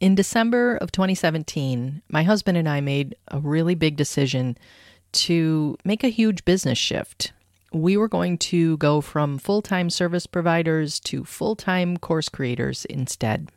In December of 2017, my husband and I made a really big decision to make a huge business shift. We were going to go from full time service providers to full time course creators instead.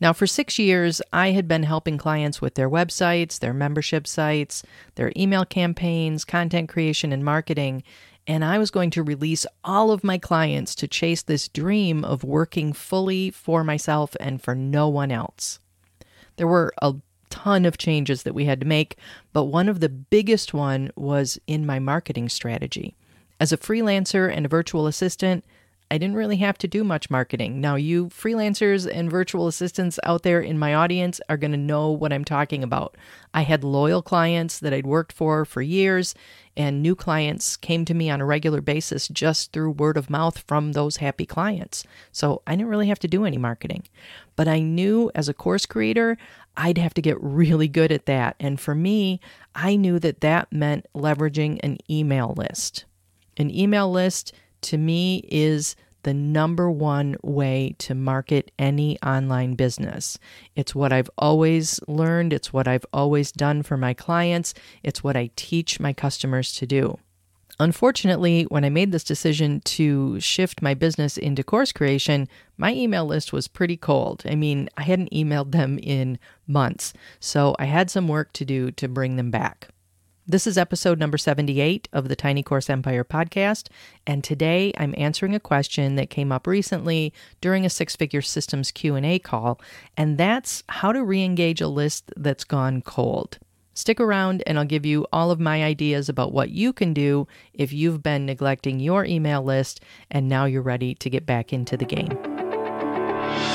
Now, for six years, I had been helping clients with their websites, their membership sites, their email campaigns, content creation, and marketing. And I was going to release all of my clients to chase this dream of working fully for myself and for no one else. There were a ton of changes that we had to make, but one of the biggest one was in my marketing strategy. As a freelancer and a virtual assistant, I didn't really have to do much marketing. Now, you freelancers and virtual assistants out there in my audience are going to know what I'm talking about. I had loyal clients that I'd worked for for years, and new clients came to me on a regular basis just through word of mouth from those happy clients. So I didn't really have to do any marketing. But I knew as a course creator, I'd have to get really good at that. And for me, I knew that that meant leveraging an email list. An email list to me is the number one way to market any online business. It's what I've always learned, it's what I've always done for my clients, it's what I teach my customers to do. Unfortunately, when I made this decision to shift my business into course creation, my email list was pretty cold. I mean, I hadn't emailed them in months, so I had some work to do to bring them back. This is episode number 78 of the Tiny Course Empire podcast, and today I'm answering a question that came up recently during a six-figure systems Q&A call, and that's how to re-engage a list that's gone cold. Stick around and I'll give you all of my ideas about what you can do if you've been neglecting your email list and now you're ready to get back into the game.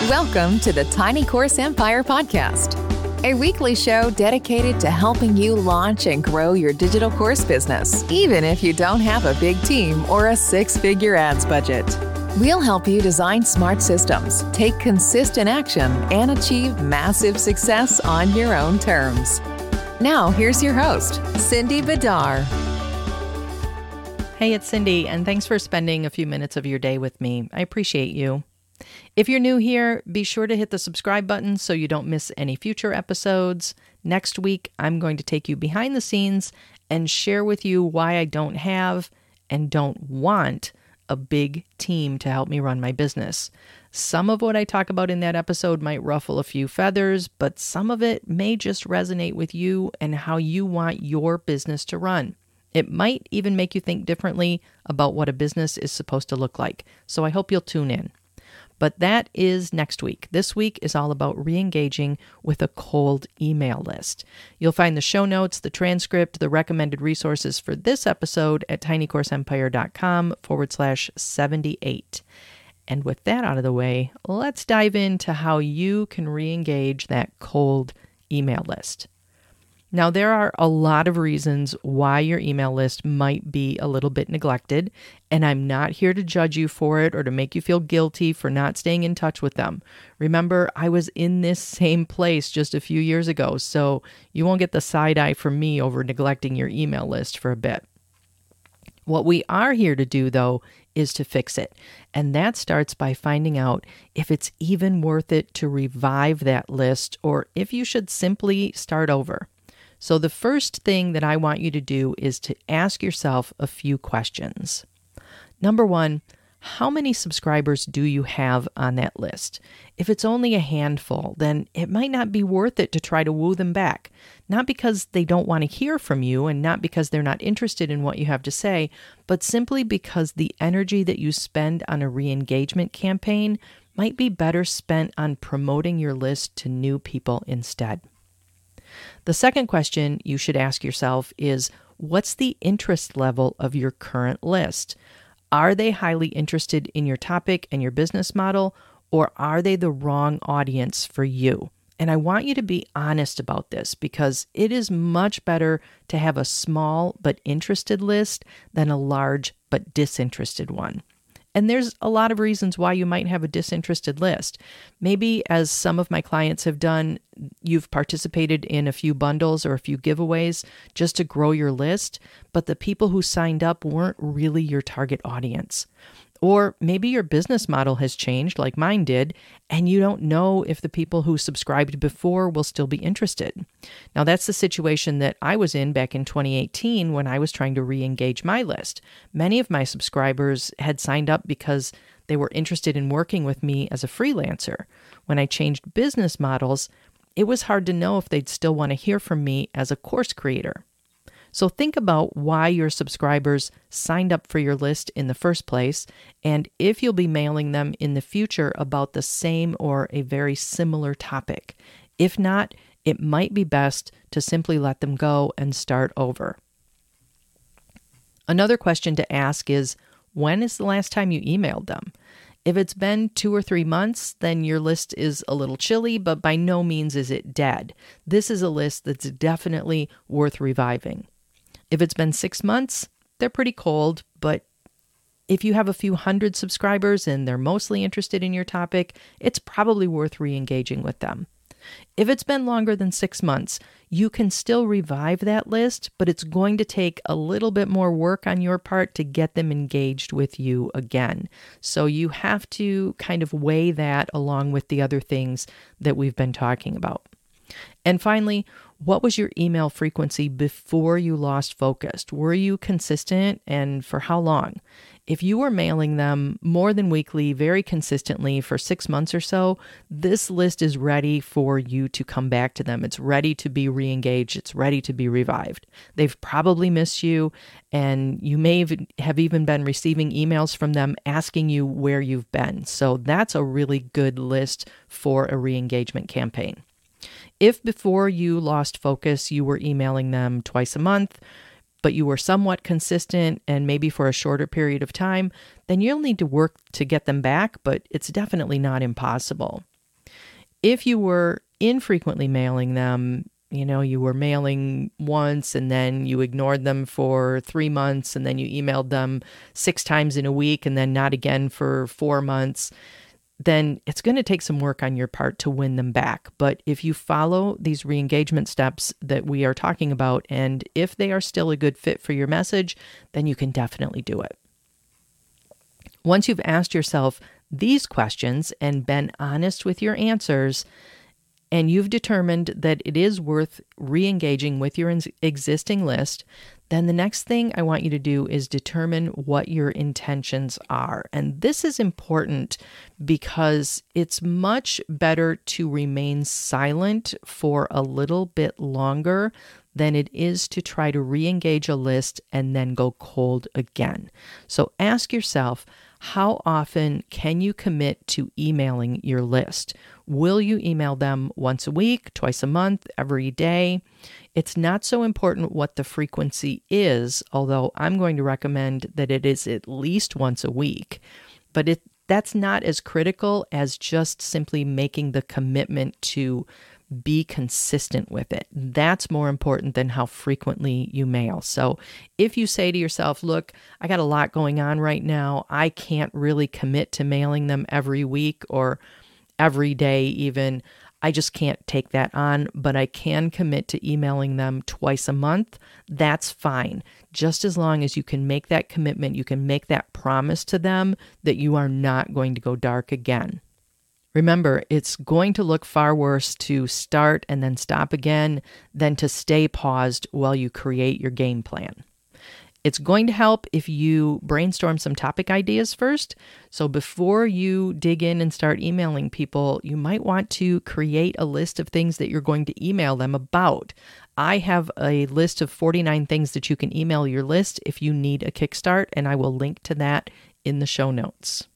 Welcome to the Tiny Course Empire podcast a weekly show dedicated to helping you launch and grow your digital course business, even if you don't have a big team or a six figure ads budget. We'll help you design smart systems, take consistent action, and achieve massive success on your own terms. Now, here's your host, Cindy Bidar. Hey, it's Cindy, and thanks for spending a few minutes of your day with me. I appreciate you. If you're new here, be sure to hit the subscribe button so you don't miss any future episodes. Next week, I'm going to take you behind the scenes and share with you why I don't have and don't want a big team to help me run my business. Some of what I talk about in that episode might ruffle a few feathers, but some of it may just resonate with you and how you want your business to run. It might even make you think differently about what a business is supposed to look like. So I hope you'll tune in. But that is next week. This week is all about re engaging with a cold email list. You'll find the show notes, the transcript, the recommended resources for this episode at tinycourseempire.com forward slash 78. And with that out of the way, let's dive into how you can re engage that cold email list. Now, there are a lot of reasons why your email list might be a little bit neglected, and I'm not here to judge you for it or to make you feel guilty for not staying in touch with them. Remember, I was in this same place just a few years ago, so you won't get the side eye from me over neglecting your email list for a bit. What we are here to do, though, is to fix it. And that starts by finding out if it's even worth it to revive that list or if you should simply start over. So, the first thing that I want you to do is to ask yourself a few questions. Number one, how many subscribers do you have on that list? If it's only a handful, then it might not be worth it to try to woo them back. Not because they don't want to hear from you and not because they're not interested in what you have to say, but simply because the energy that you spend on a re engagement campaign might be better spent on promoting your list to new people instead. The second question you should ask yourself is what's the interest level of your current list? Are they highly interested in your topic and your business model, or are they the wrong audience for you? And I want you to be honest about this because it is much better to have a small but interested list than a large but disinterested one. And there's a lot of reasons why you might have a disinterested list. Maybe, as some of my clients have done, you've participated in a few bundles or a few giveaways just to grow your list, but the people who signed up weren't really your target audience. Or maybe your business model has changed, like mine did, and you don't know if the people who subscribed before will still be interested. Now, that's the situation that I was in back in 2018 when I was trying to re engage my list. Many of my subscribers had signed up because they were interested in working with me as a freelancer. When I changed business models, it was hard to know if they'd still want to hear from me as a course creator. So think about why your subscribers signed up for your list in the first place and if you'll be mailing them in the future about the same or a very similar topic. If not, it might be best to simply let them go and start over. Another question to ask is when is the last time you emailed them? If it's been two or three months, then your list is a little chilly, but by no means is it dead. This is a list that's definitely worth reviving. If it's been six months, they're pretty cold, but if you have a few hundred subscribers and they're mostly interested in your topic, it's probably worth re engaging with them. If it's been longer than six months, you can still revive that list, but it's going to take a little bit more work on your part to get them engaged with you again. So you have to kind of weigh that along with the other things that we've been talking about. And finally, what was your email frequency before you lost focus? Were you consistent and for how long? If you were mailing them more than weekly, very consistently for six months or so, this list is ready for you to come back to them. It's ready to be re engaged, it's ready to be revived. They've probably missed you, and you may have even been receiving emails from them asking you where you've been. So that's a really good list for a re engagement campaign. If before you lost focus, you were emailing them twice a month, but you were somewhat consistent and maybe for a shorter period of time, then you'll need to work to get them back, but it's definitely not impossible. If you were infrequently mailing them, you know, you were mailing once and then you ignored them for three months and then you emailed them six times in a week and then not again for four months then it's going to take some work on your part to win them back. But if you follow these re engagement steps that we are talking about, and if they are still a good fit for your message, then you can definitely do it. Once you've asked yourself these questions and been honest with your answers, and you've determined that it is worth re engaging with your existing list, then the next thing I want you to do is determine what your intentions are. And this is important because it's much better to remain silent for a little bit longer than it is to try to re engage a list and then go cold again. So ask yourself, how often can you commit to emailing your list? Will you email them once a week, twice a month, every day? It's not so important what the frequency is, although I'm going to recommend that it is at least once a week. But it that's not as critical as just simply making the commitment to be consistent with it. That's more important than how frequently you mail. So if you say to yourself, look, I got a lot going on right now, I can't really commit to mailing them every week or every day, even. I just can't take that on, but I can commit to emailing them twice a month. That's fine. Just as long as you can make that commitment, you can make that promise to them that you are not going to go dark again. Remember, it's going to look far worse to start and then stop again than to stay paused while you create your game plan. It's going to help if you brainstorm some topic ideas first. So before you dig in and start emailing people, you might want to create a list of things that you're going to email them about. I have a list of 49 things that you can email your list if you need a kickstart, and I will link to that in the show notes.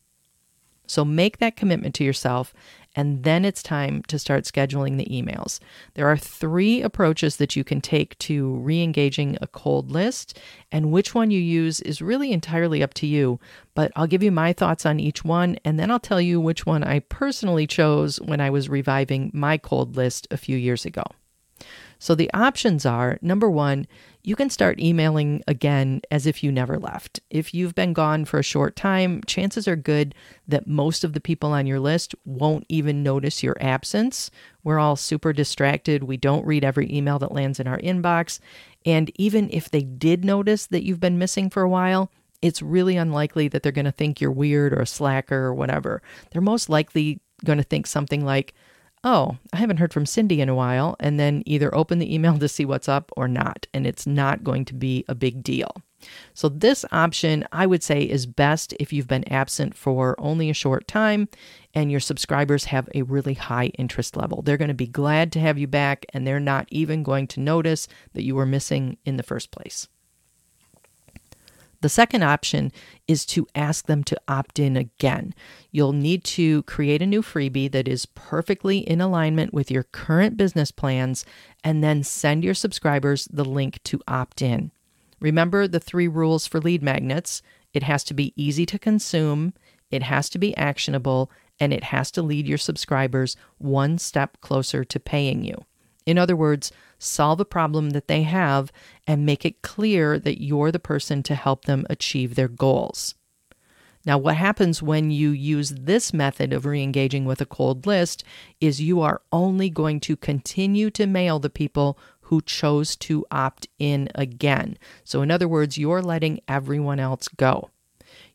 So make that commitment to yourself, and then it's time to start scheduling the emails. There are three approaches that you can take to re engaging a cold list, and which one you use is really entirely up to you. But I'll give you my thoughts on each one, and then I'll tell you which one I personally chose when I was reviving my cold list a few years ago. So the options are number one, you can start emailing again as if you never left. If you've been gone for a short time, chances are good that most of the people on your list won't even notice your absence. We're all super distracted. We don't read every email that lands in our inbox. And even if they did notice that you've been missing for a while, it's really unlikely that they're going to think you're weird or a slacker or whatever. They're most likely going to think something like, oh, I haven't heard from Cindy in a while, and then either open the email to see what's up or not. And it's not going to be a big deal. So, this option I would say is best if you've been absent for only a short time and your subscribers have a really high interest level. They're going to be glad to have you back, and they're not even going to notice that you were missing in the first place. The second option is to ask them to opt in again. You'll need to create a new freebie that is perfectly in alignment with your current business plans and then send your subscribers the link to opt in. Remember the three rules for lead magnets it has to be easy to consume, it has to be actionable, and it has to lead your subscribers one step closer to paying you. In other words, solve a problem that they have and make it clear that you're the person to help them achieve their goals. Now, what happens when you use this method of re engaging with a cold list is you are only going to continue to mail the people who chose to opt in again. So, in other words, you're letting everyone else go.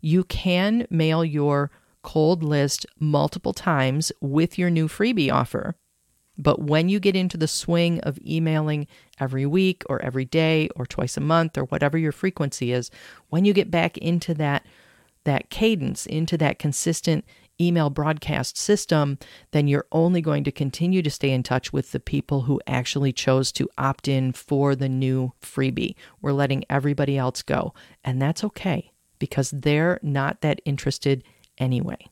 You can mail your cold list multiple times with your new freebie offer. But when you get into the swing of emailing every week or every day or twice a month or whatever your frequency is, when you get back into that that cadence, into that consistent email broadcast system, then you're only going to continue to stay in touch with the people who actually chose to opt in for the new freebie. We're letting everybody else go, and that's okay because they're not that interested anyway.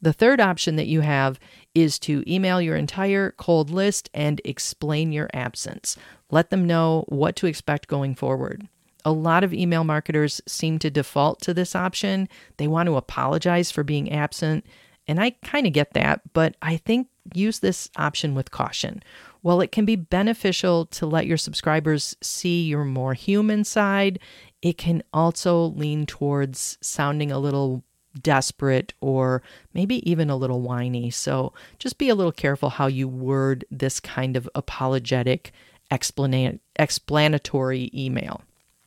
The third option that you have is to email your entire cold list and explain your absence. Let them know what to expect going forward. A lot of email marketers seem to default to this option. They want to apologize for being absent, and I kind of get that, but I think use this option with caution. While it can be beneficial to let your subscribers see your more human side, it can also lean towards sounding a little desperate or maybe even a little whiny. So just be a little careful how you word this kind of apologetic, explanatory email.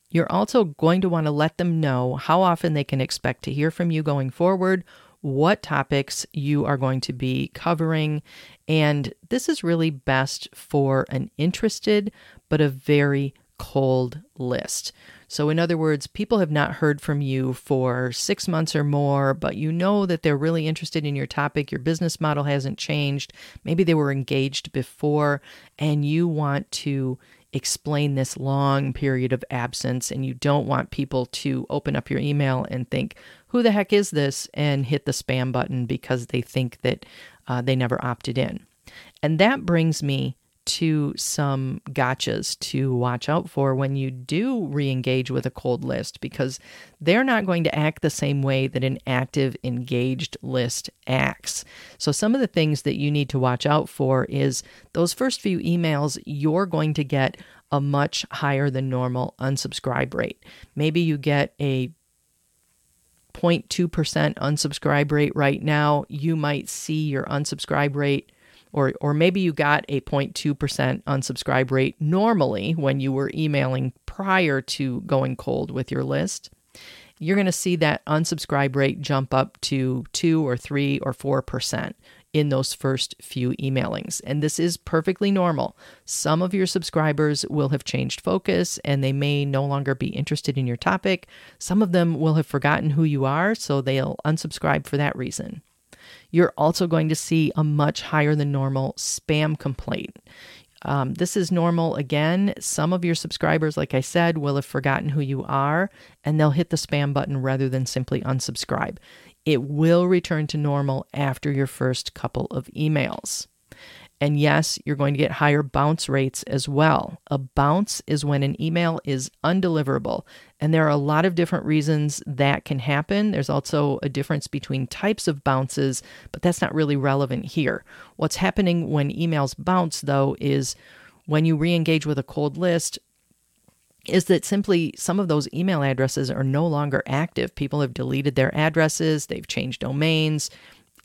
You're also going to want to let them know how often they can expect to hear from you going forward, what topics you are going to be covering, and this is really best for an interested but a very cold list. So, in other words, people have not heard from you for six months or more, but you know that they're really interested in your topic. Your business model hasn't changed. Maybe they were engaged before, and you want to explain this long period of absence, and you don't want people to open up your email and think, who the heck is this? and hit the spam button because they think that uh, they never opted in. And that brings me to some gotchas to watch out for when you do re engage with a cold list because they're not going to act the same way that an active engaged list acts. So, some of the things that you need to watch out for is those first few emails, you're going to get a much higher than normal unsubscribe rate. Maybe you get a 0.2% unsubscribe rate right now. You might see your unsubscribe rate or or maybe you got a 0.2% unsubscribe rate normally when you were emailing prior to going cold with your list you're going to see that unsubscribe rate jump up to 2 or 3 or 4% in those first few emailings. And this is perfectly normal. Some of your subscribers will have changed focus and they may no longer be interested in your topic. Some of them will have forgotten who you are, so they'll unsubscribe for that reason you're also going to see a much higher than normal spam complaint. Um, this is normal again. Some of your subscribers, like I said, will have forgotten who you are and they'll hit the spam button rather than simply unsubscribe. It will return to normal after your first couple of emails. And yes, you're going to get higher bounce rates as well. A bounce is when an email is undeliverable. And there are a lot of different reasons that can happen. There's also a difference between types of bounces, but that's not really relevant here. What's happening when emails bounce, though, is when you re engage with a cold list, is that simply some of those email addresses are no longer active. People have deleted their addresses, they've changed domains,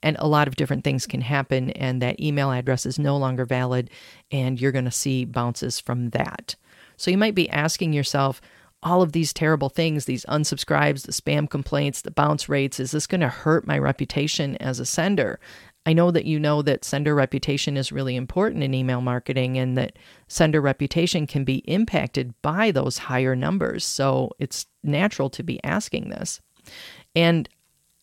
and a lot of different things can happen, and that email address is no longer valid, and you're going to see bounces from that. So you might be asking yourself, all of these terrible things, these unsubscribes, the spam complaints, the bounce rates. Is this going to hurt my reputation as a sender? I know that you know that sender reputation is really important in email marketing and that sender reputation can be impacted by those higher numbers. So it's natural to be asking this. And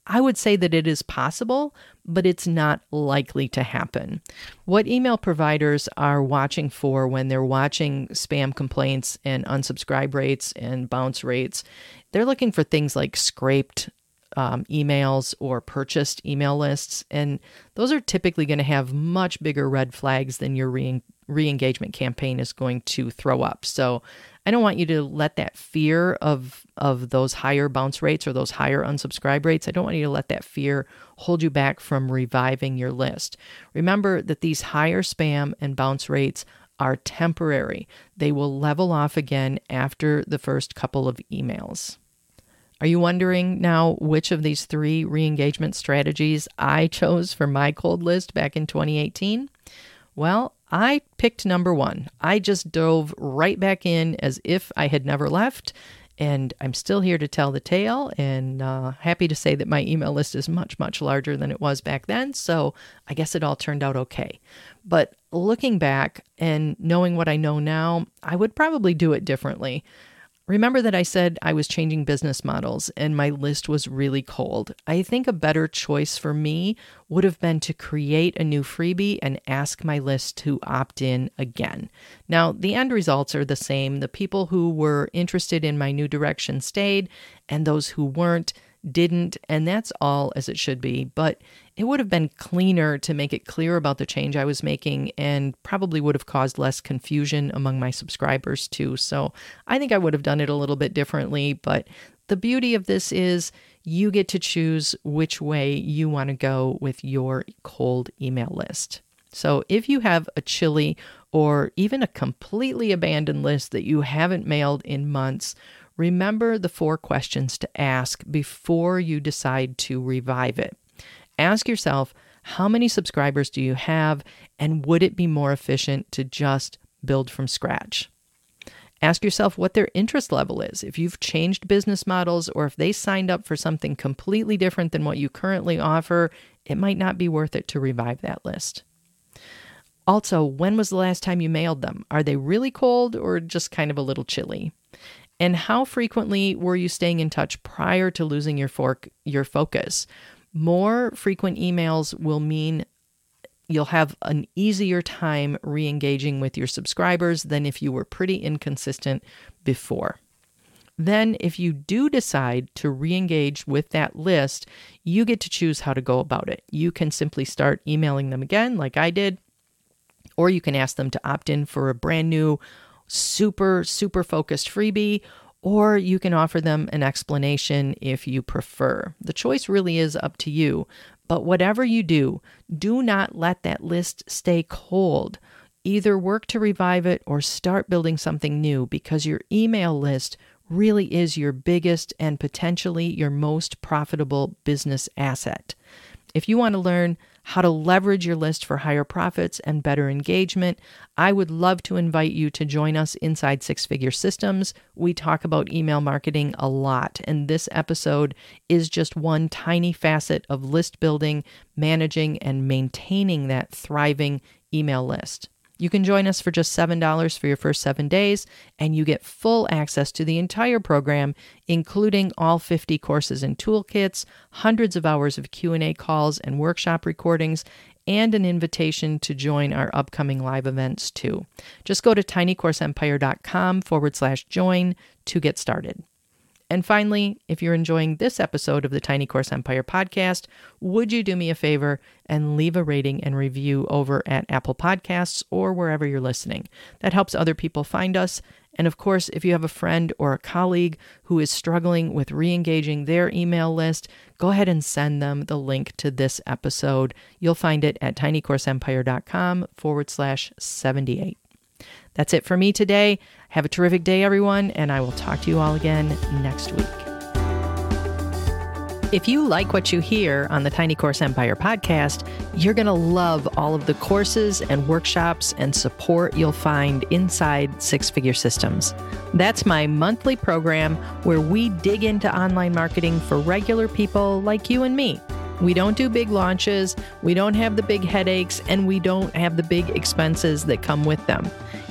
I would say that it is possible, but it's not likely to happen. What email providers are watching for when they're watching spam complaints and unsubscribe rates and bounce rates, they're looking for things like scraped um, emails or purchased email lists. And those are typically going to have much bigger red flags than your re engagement campaign is going to throw up. So I don't want you to let that fear of, of those higher bounce rates or those higher unsubscribe rates, I don't want you to let that fear hold you back from reviving your list. Remember that these higher spam and bounce rates are temporary. They will level off again after the first couple of emails. Are you wondering now which of these three re engagement strategies I chose for my cold list back in 2018? Well, I picked number one. I just dove right back in as if I had never left. And I'm still here to tell the tale, and uh, happy to say that my email list is much, much larger than it was back then. So I guess it all turned out okay. But looking back and knowing what I know now, I would probably do it differently. Remember that I said I was changing business models and my list was really cold. I think a better choice for me would have been to create a new freebie and ask my list to opt in again. Now, the end results are the same. The people who were interested in my new direction stayed, and those who weren't didn't, and that's all as it should be. But it would have been cleaner to make it clear about the change I was making and probably would have caused less confusion among my subscribers too. So I think I would have done it a little bit differently. But the beauty of this is you get to choose which way you want to go with your cold email list. So if you have a chilly or even a completely abandoned list that you haven't mailed in months, remember the four questions to ask before you decide to revive it. Ask yourself how many subscribers do you have, and would it be more efficient to just build from scratch? Ask yourself what their interest level is. If you've changed business models or if they signed up for something completely different than what you currently offer, it might not be worth it to revive that list. Also, when was the last time you mailed them? Are they really cold or just kind of a little chilly? And how frequently were you staying in touch prior to losing your fork your focus? More frequent emails will mean you'll have an easier time re engaging with your subscribers than if you were pretty inconsistent before. Then, if you do decide to re engage with that list, you get to choose how to go about it. You can simply start emailing them again, like I did, or you can ask them to opt in for a brand new, super, super focused freebie, or you can offer them an explanation if you prefer. The choice really is up to you, but whatever you do, do not let that list stay cold. Either work to revive it or start building something new because your email list really is your biggest and potentially your most profitable business asset. If you want to learn how to leverage your list for higher profits and better engagement, I would love to invite you to join us inside Six Figure Systems. We talk about email marketing a lot, and this episode is just one tiny facet of list building, managing, and maintaining that thriving email list. You can join us for just $7 for your first 7 days and you get full access to the entire program including all 50 courses and toolkits, hundreds of hours of Q&A calls and workshop recordings and an invitation to join our upcoming live events too. Just go to tinycourseempire.com forward slash join to get started. And finally, if you're enjoying this episode of the Tiny Course Empire podcast, would you do me a favor and leave a rating and review over at Apple Podcasts or wherever you're listening? That helps other people find us. And of course, if you have a friend or a colleague who is struggling with re engaging their email list, go ahead and send them the link to this episode. You'll find it at tinycourseempire.com forward slash 78. That's it for me today. Have a terrific day, everyone, and I will talk to you all again next week. If you like what you hear on the Tiny Course Empire podcast, you're going to love all of the courses and workshops and support you'll find inside Six Figure Systems. That's my monthly program where we dig into online marketing for regular people like you and me. We don't do big launches, we don't have the big headaches, and we don't have the big expenses that come with them.